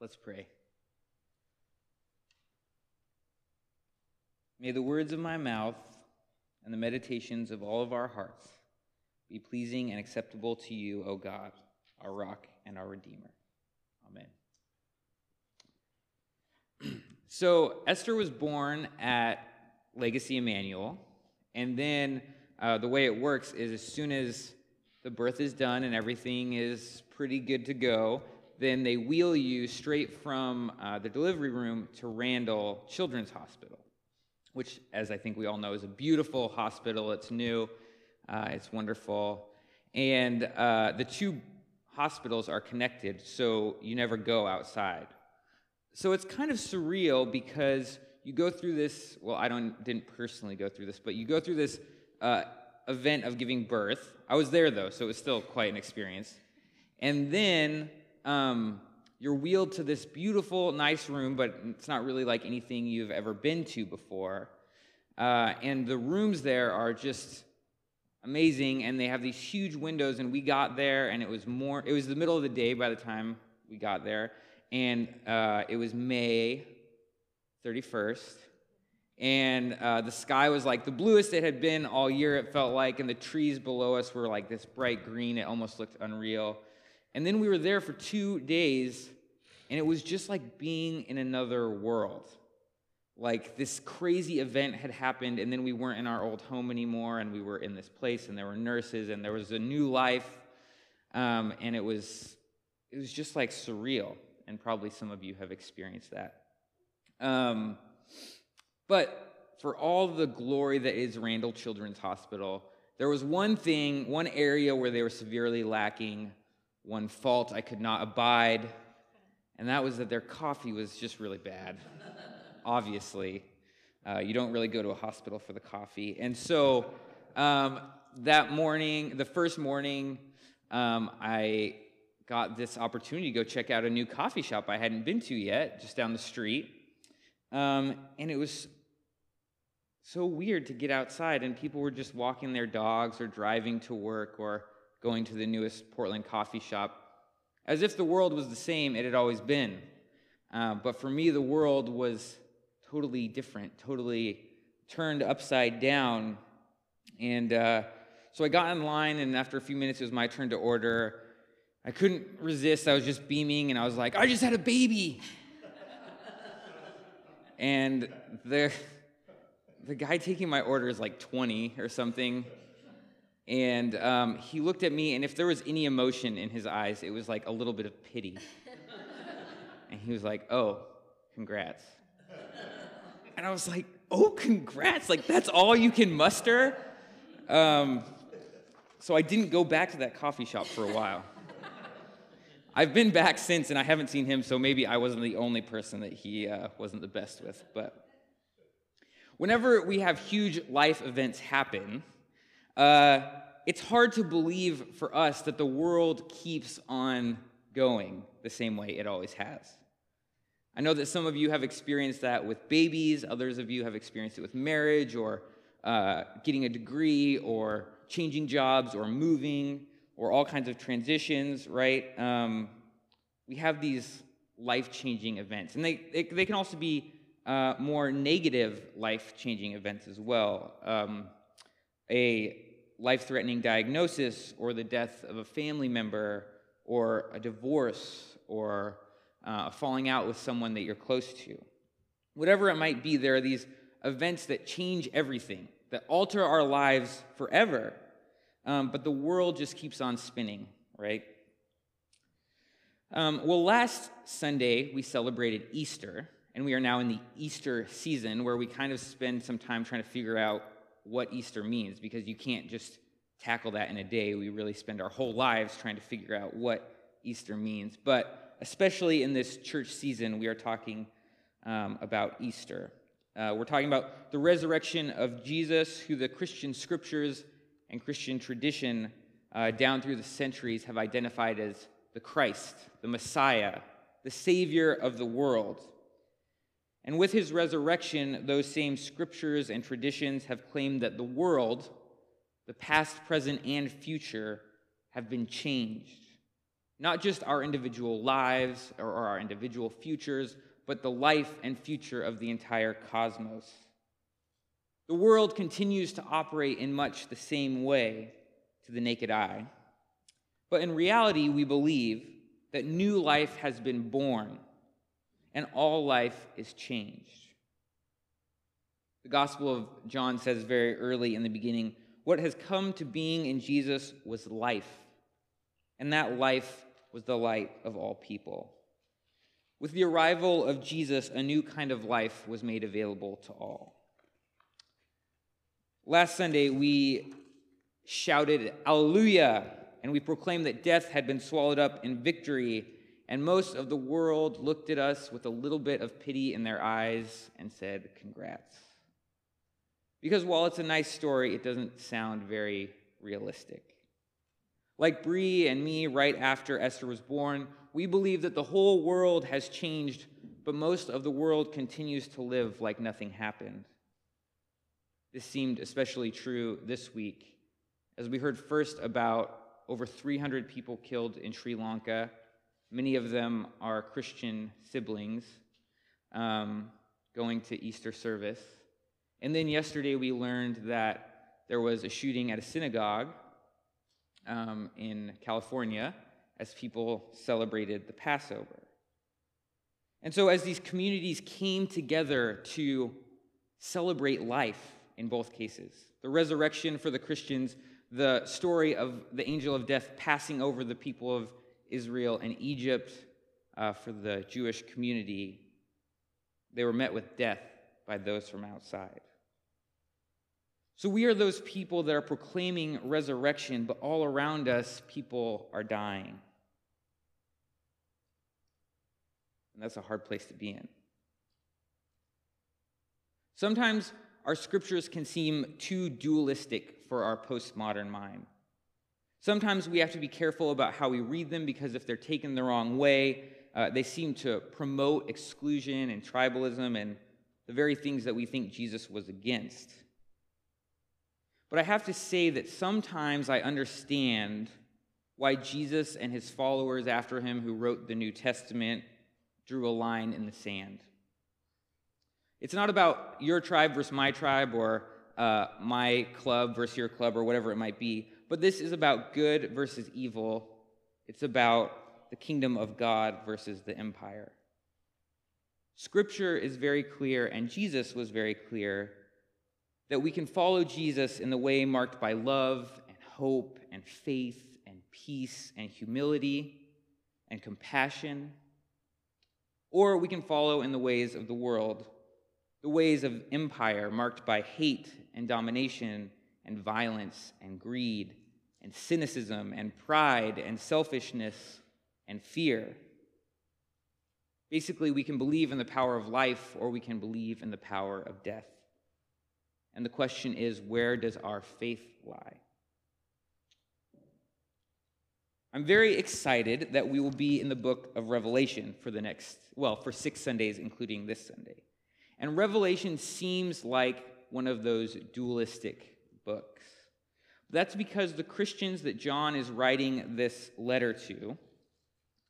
Let's pray. May the words of my mouth and the meditations of all of our hearts be pleasing and acceptable to you, O God, our rock and our Redeemer. Amen. so, Esther was born at Legacy Emanuel, and then uh, the way it works is as soon as the birth is done and everything is pretty good to go, then they wheel you straight from uh, the delivery room to Randall Children's Hospital, which, as I think we all know, is a beautiful hospital. It's new, uh, it's wonderful. And uh, the two hospitals are connected, so you never go outside. So it's kind of surreal because you go through this. Well, I don't didn't personally go through this, but you go through this uh, event of giving birth. I was there though, so it was still quite an experience. And then um, you're wheeled to this beautiful, nice room, but it's not really like anything you've ever been to before. Uh, and the rooms there are just amazing, and they have these huge windows. And we got there, and it was more. It was the middle of the day by the time we got there, and uh, it was May 31st. And uh, the sky was like the bluest it had been all year, it felt like, and the trees below us were like this bright green. It almost looked unreal. And then we were there for two days, and it was just like being in another world. Like this crazy event had happened, and then we weren't in our old home anymore, and we were in this place, and there were nurses, and there was a new life, um, and it was it was just like surreal. And probably some of you have experienced that. Um, but for all the glory that is Randall Children's Hospital, there was one thing, one area where they were severely lacking one fault I could not abide, and that was that their coffee was just really bad. Obviously, uh, you don't really go to a hospital for the coffee. And so um, that morning, the first morning, um, I got this opportunity to go check out a new coffee shop I hadn't been to yet, just down the street. Um, and it was so weird to get outside, and people were just walking their dogs or driving to work or going to the newest Portland coffee shop, as if the world was the same it had always been. Uh, but for me, the world was totally different, totally turned upside down. And uh, so I got in line, and after a few minutes, it was my turn to order. I couldn't resist. I was just beaming, and I was like, I just had a baby. and the, the guy taking my order is like 20 or something. And um, he looked at me, and if there was any emotion in his eyes, it was like a little bit of pity. and he was like, Oh, congrats. And I was like, Oh, congrats. Like, that's all you can muster? Um, so I didn't go back to that coffee shop for a while. I've been back since, and I haven't seen him, so maybe I wasn't the only person that he uh, wasn't the best with. But whenever we have huge life events happen, uh, it's hard to believe for us that the world keeps on going the same way it always has. I know that some of you have experienced that with babies, others of you have experienced it with marriage or uh, getting a degree or changing jobs or moving or all kinds of transitions, right? Um, we have these life changing events. And they, they, they, can also be uh, more negative life changing events as well. Um, a life threatening diagnosis or the death of a family member or a divorce or uh, a falling out with someone that you're close to. Whatever it might be, there are these events that change everything, that alter our lives forever. Um, but the world just keeps on spinning, right? Um, well, last Sunday we celebrated Easter, and we are now in the Easter season where we kind of spend some time trying to figure out what Easter means because you can't just tackle that in a day. We really spend our whole lives trying to figure out what Easter means. But especially in this church season, we are talking um, about Easter. Uh, we're talking about the resurrection of Jesus, who the Christian scriptures and Christian tradition uh, down through the centuries have identified as the Christ, the Messiah, the Savior of the world. And with his resurrection, those same scriptures and traditions have claimed that the world, the past, present, and future, have been changed. not just our individual lives or our individual futures, but the life and future of the entire cosmos. The world continues to operate in much the same way to the naked eye. But in reality, we believe that new life has been born and all life is changed. The Gospel of John says very early in the beginning what has come to being in Jesus was life, and that life was the light of all people. With the arrival of Jesus, a new kind of life was made available to all. Last Sunday, we shouted, Alleluia, and we proclaimed that death had been swallowed up in victory, and most of the world looked at us with a little bit of pity in their eyes and said, Congrats. Because while it's a nice story, it doesn't sound very realistic. Like Bree and me, right after Esther was born, we believe that the whole world has changed, but most of the world continues to live like nothing happened. This seemed especially true this week, as we heard first about over 300 people killed in Sri Lanka. Many of them are Christian siblings um, going to Easter service. And then yesterday we learned that there was a shooting at a synagogue um, in California as people celebrated the Passover. And so, as these communities came together to celebrate life in both cases, the resurrection for the Christians, the story of the angel of death passing over the people of Israel and Egypt uh, for the Jewish community, they were met with death by those from outside. So we are those people that are proclaiming resurrection, but all around us, people are dying. And that's a hard place to be in. Sometimes our scriptures can seem too dualistic for our postmodern mind. Sometimes we have to be careful about how we read them because if they're taken the wrong way, uh, they seem to promote exclusion and tribalism and the very things that we think Jesus was against. But I have to say that sometimes I understand why Jesus and his followers after him, who wrote the New Testament, drew a line in the sand. It's not about your tribe versus my tribe or uh, my club versus your club or whatever it might be, but this is about good versus evil. It's about the kingdom of God versus the empire. Scripture is very clear, and Jesus was very clear that we can follow Jesus in the way marked by love and hope and faith and peace and humility and compassion. Or we can follow in the ways of the world, the ways of empire marked by hate and domination and violence and greed and cynicism and pride and selfishness and fear. Basically, we can believe in the power of life or we can believe in the power of death. And the question is where does our faith lie? I'm very excited that we will be in the book of Revelation for the next, well, for six Sundays, including this Sunday. And Revelation seems like one of those dualistic books. That's because the Christians that John is writing this letter to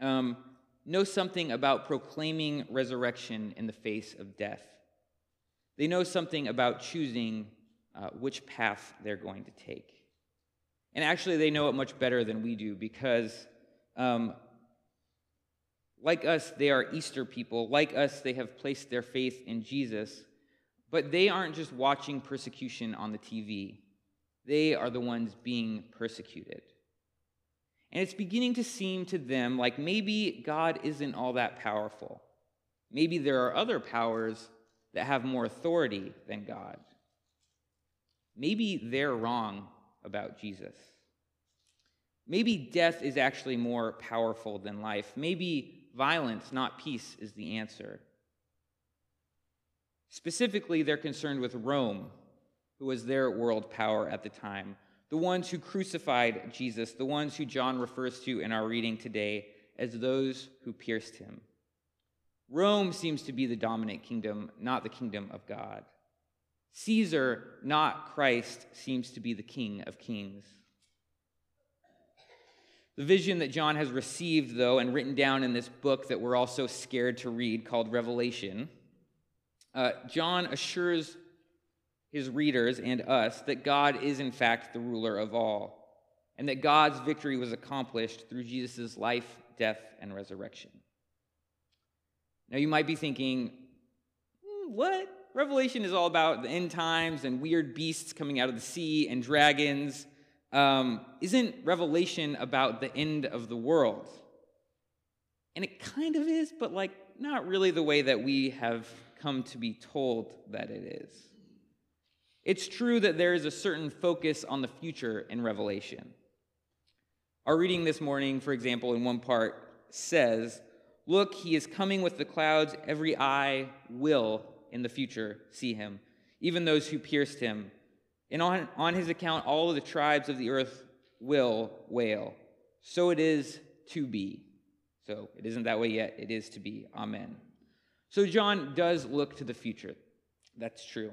um, know something about proclaiming resurrection in the face of death. They know something about choosing uh, which path they're going to take. And actually, they know it much better than we do because, um, like us, they are Easter people. Like us, they have placed their faith in Jesus. But they aren't just watching persecution on the TV, they are the ones being persecuted. And it's beginning to seem to them like maybe God isn't all that powerful. Maybe there are other powers that have more authority than God. Maybe they're wrong about Jesus. Maybe death is actually more powerful than life. Maybe violence, not peace, is the answer. Specifically, they're concerned with Rome, who was their world power at the time, the ones who crucified Jesus, the ones who John refers to in our reading today as those who pierced him. Rome seems to be the dominant kingdom, not the kingdom of God. Caesar, not Christ, seems to be the king of kings. The vision that John has received, though, and written down in this book that we're all so scared to read called Revelation, uh, John assures his readers and us that God is, in fact, the ruler of all, and that God's victory was accomplished through Jesus' life, death, and resurrection. Now, you might be thinking, mm, what? Revelation is all about the end times and weird beasts coming out of the sea and dragons. Um, isn't Revelation about the end of the world? And it kind of is, but like not really the way that we have come to be told that it is. It's true that there is a certain focus on the future in Revelation. Our reading this morning, for example, in one part says, Look, he is coming with the clouds. Every eye will in the future see him, even those who pierced him. And on, on his account, all of the tribes of the earth will wail. So it is to be. So it isn't that way yet. It is to be. Amen. So John does look to the future. That's true.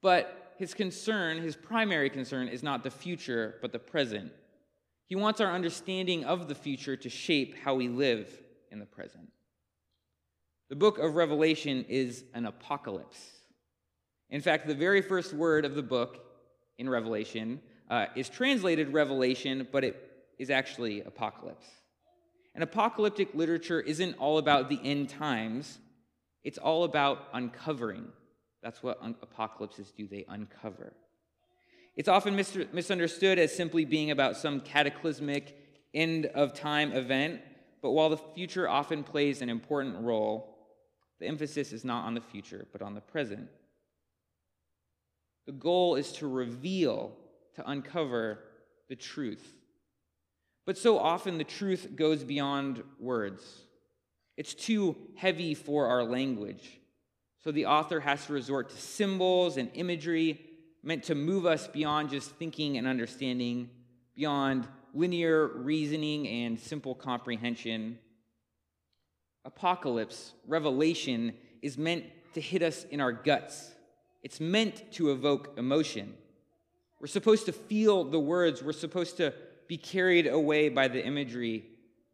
But his concern, his primary concern, is not the future, but the present. He wants our understanding of the future to shape how we live in the present. The book of Revelation is an apocalypse. In fact, the very first word of the book in Revelation uh, is translated revelation, but it is actually apocalypse. And apocalyptic literature isn't all about the end times, it's all about uncovering. That's what un- apocalypses do, they uncover. It's often mis- misunderstood as simply being about some cataclysmic end of time event, but while the future often plays an important role, the emphasis is not on the future, but on the present. The goal is to reveal, to uncover the truth. But so often the truth goes beyond words. It's too heavy for our language. So the author has to resort to symbols and imagery meant to move us beyond just thinking and understanding, beyond linear reasoning and simple comprehension. Apocalypse, revelation, is meant to hit us in our guts. It's meant to evoke emotion. We're supposed to feel the words, we're supposed to be carried away by the imagery.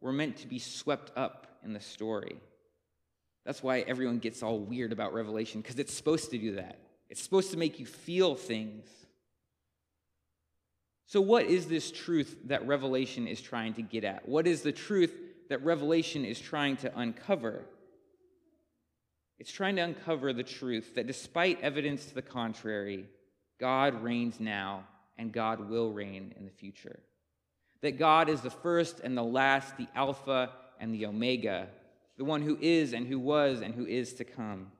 We're meant to be swept up in the story. That's why everyone gets all weird about Revelation, because it's supposed to do that. It's supposed to make you feel things. So, what is this truth that Revelation is trying to get at? What is the truth that Revelation is trying to uncover? It's trying to uncover the truth that despite evidence to the contrary, God reigns now and God will reign in the future. That God is the first and the last, the Alpha and the Omega, the one who is and who was and who is to come.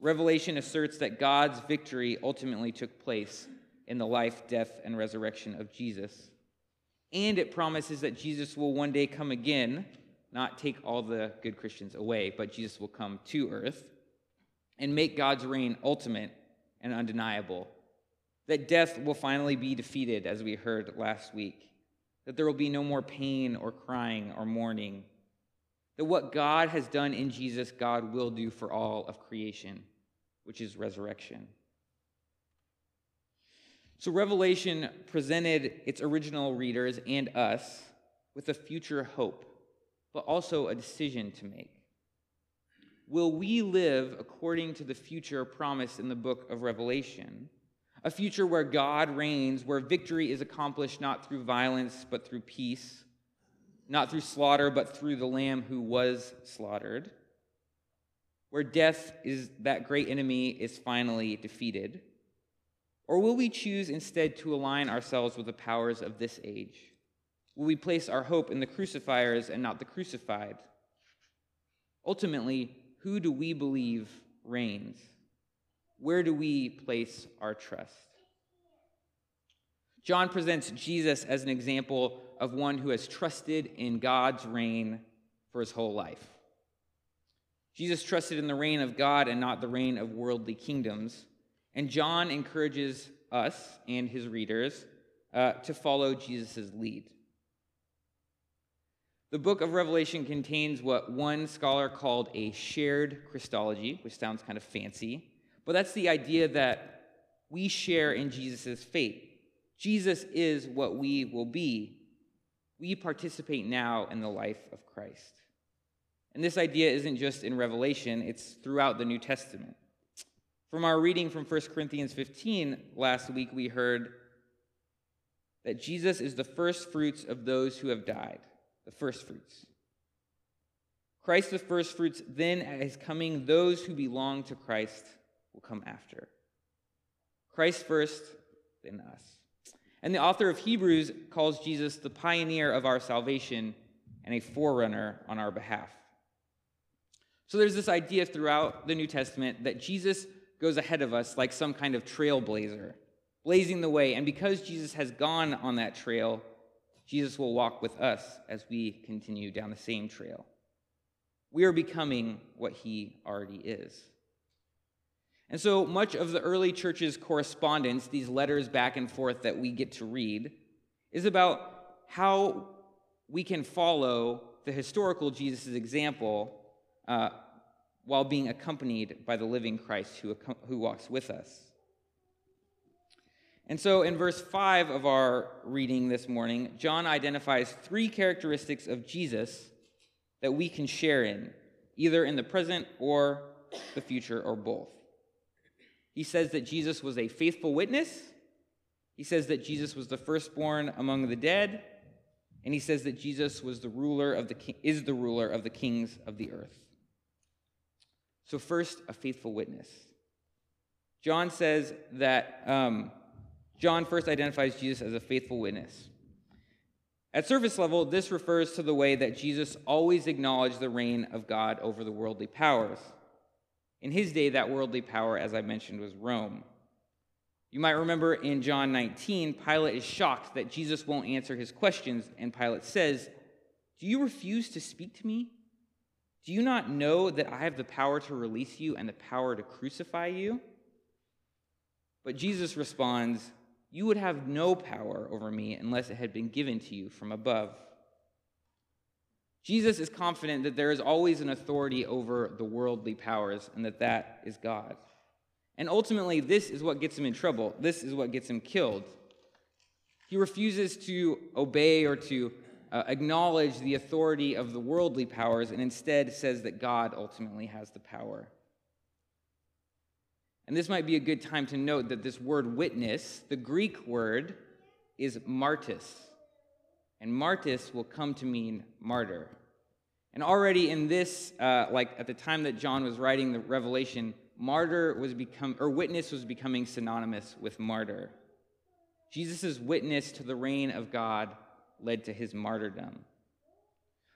Revelation asserts that God's victory ultimately took place in the life, death, and resurrection of Jesus. And it promises that Jesus will one day come again not take all the good Christians away, but Jesus will come to earth and make God's reign ultimate and undeniable. That death will finally be defeated, as we heard last week. That there will be no more pain or crying or mourning. That what God has done in Jesus, God will do for all of creation, which is resurrection. So, Revelation presented its original readers and us with a future hope but also a decision to make. Will we live according to the future promised in the book of Revelation? A future where God reigns, where victory is accomplished not through violence, but through peace, not through slaughter, but through the Lamb who was slaughtered, where death is that great enemy is finally defeated? Or will we choose instead to align ourselves with the powers of this age? Will we place our hope in the crucifiers and not the crucified? Ultimately, who do we believe reigns? Where do we place our trust? John presents Jesus as an example of one who has trusted in God's reign for his whole life. Jesus trusted in the reign of God and not the reign of worldly kingdoms. And John encourages us and his readers uh, to follow Jesus' lead. The book of Revelation contains what one scholar called a shared Christology, which sounds kind of fancy, but that's the idea that we share in Jesus' fate. Jesus is what we will be. we participate now in the life of Christ. And this idea isn't just in Revelation, it's throughout the New Testament. From our reading from 1 Corinthians 15 last week, we heard that Jesus is the first fruits of those who have died, the first fruits. Christ the first fruits, then at his coming, those who belong to Christ will come after. Christ first, then us. And the author of Hebrews calls Jesus the pioneer of our salvation and a forerunner on our behalf. So there's this idea throughout the New Testament that Jesus goes ahead of us like some kind of trailblazer, blazing the way. And because Jesus has gone on that trail, Jesus will walk with us as we continue down the same trail. We are becoming what he already is. And so much of the early church's correspondence, these letters back and forth that we get to read, is about how we can follow the historical Jesus' example uh, while being accompanied by the living Christ who, who walks with us. And so in verse 5 of our reading this morning, John identifies three characteristics of Jesus that we can share in, either in the present or the future or both. He says that Jesus was a faithful witness. He says that Jesus was the firstborn among the dead. And he says that Jesus was the ruler of the is the ruler of the kings of the earth. So, first, a faithful witness. John says that um, John first identifies Jesus as a faithful witness. At surface level, this refers to the way that Jesus always acknowledged the reign of God over the worldly powers. In his day, that worldly power, as I mentioned, was Rome. You might remember in John 19, Pilate is shocked that Jesus won't answer his questions, and Pilate says, Do you refuse to speak to me? Do you not know that I have the power to release you and the power to crucify you? But Jesus responds, You would have no power over me unless it had been given to you from above. Jesus is confident that there is always an authority over the worldly powers and that that is God. And ultimately, this is what gets him in trouble. This is what gets him killed. He refuses to obey or to uh, acknowledge the authority of the worldly powers and instead says that God ultimately has the power. And this might be a good time to note that this word witness, the Greek word, is martis. And martis will come to mean martyr. And already in this, uh, like at the time that John was writing the Revelation, martyr was become, or witness was becoming synonymous with martyr. Jesus' witness to the reign of God led to his martyrdom.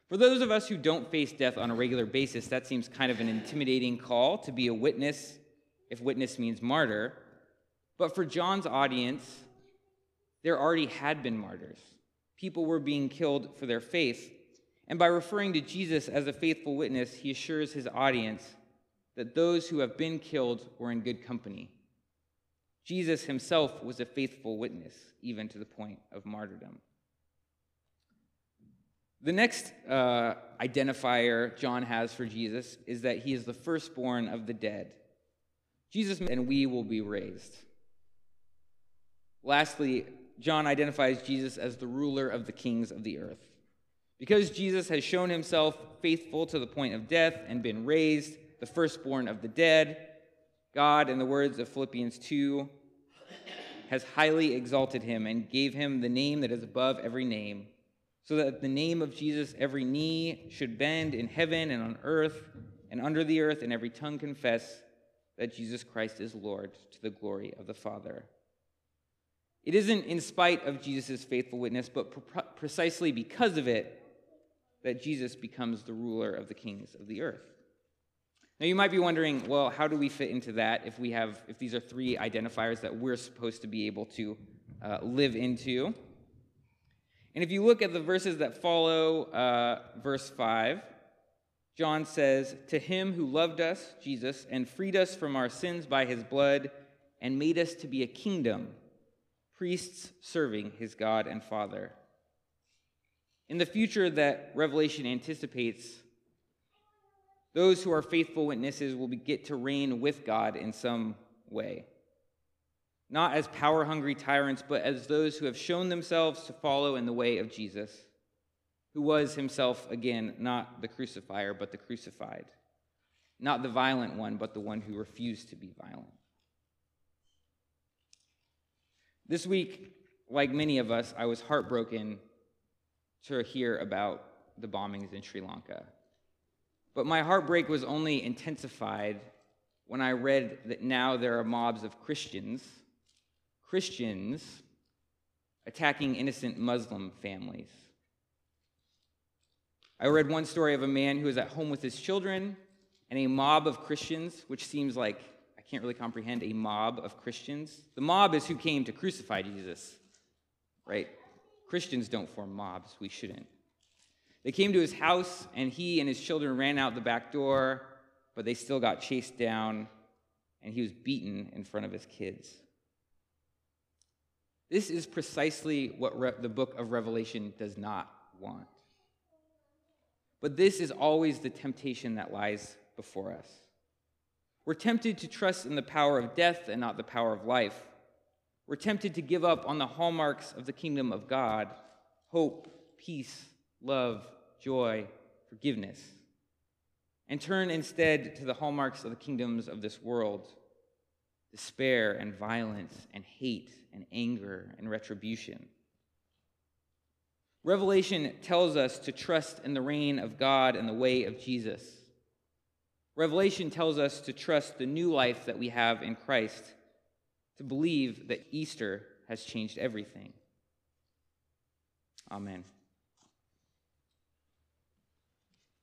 For those of us who don't face death on a regular basis, that seems kind of an intimidating call to be a witness, if witness means martyr. But for John's audience, there already had been martyrs. People were being killed for their faith. And by referring to Jesus as a faithful witness, he assures his audience that those who have been killed were in good company. Jesus himself was a faithful witness, even to the point of martyrdom. The next uh, identifier John has for Jesus is that he is the firstborn of the dead. Jesus and we will be raised. Lastly, John identifies Jesus as the ruler of the kings of the earth. Because Jesus has shown himself faithful to the point of death and been raised, the firstborn of the dead, God, in the words of Philippians 2, has highly exalted him and gave him the name that is above every name so that the name of Jesus every knee should bend in heaven and on earth and under the earth, and every tongue confess that Jesus Christ is Lord to the glory of the Father. It isn't in spite of Jesus' faithful witness, but precisely because of it that Jesus becomes the ruler of the kings of the earth. Now you might be wondering, well, how do we fit into that if we have if these are three identifiers that we're supposed to be able to uh, live into? And if you look at the verses that follow uh, verse 5, John says, To him who loved us, Jesus, and freed us from our sins by his blood, and made us to be a kingdom, priests serving his God and Father. In the future that Revelation anticipates, those who are faithful witnesses will get to reign with God in some way not as power hungry tyrants, but as those who have shown themselves to follow in the way of Jesus. who was himself, again, not the crucifier, but the crucified, not the violent one, but the one who refused to be violent. This week, like many of us, I was heartbroken to hear about the bombings in Sri Lanka. But my heartbreak was only intensified when I read that now there are mobs of Christians, Christians attacking innocent Muslim families. I read one story of a man who was at home with his children, and a mob of Christians, which seems like can't really comprehend a mob of Christians. The mob is who came to crucify Jesus, right? Christians don't form mobs. We shouldn't. They came to his house, and he and his children ran out the back door, but they still got chased down, and he was beaten in front of his kids. This is precisely what Re- the book of Revelation does not want. But this is always the temptation that lies before us. We're tempted to trust in the power of death and not the power of life. We're tempted to give up on the hallmarks of the kingdom of God hope, peace, love, joy, forgiveness and turn instead to the hallmarks of the kingdoms of this world despair and violence and hate and anger and retribution. Revelation tells us to trust in the reign of God and the way of Jesus. Revelation tells us to trust the new life that we have in Christ, to believe that Easter has changed everything. Amen.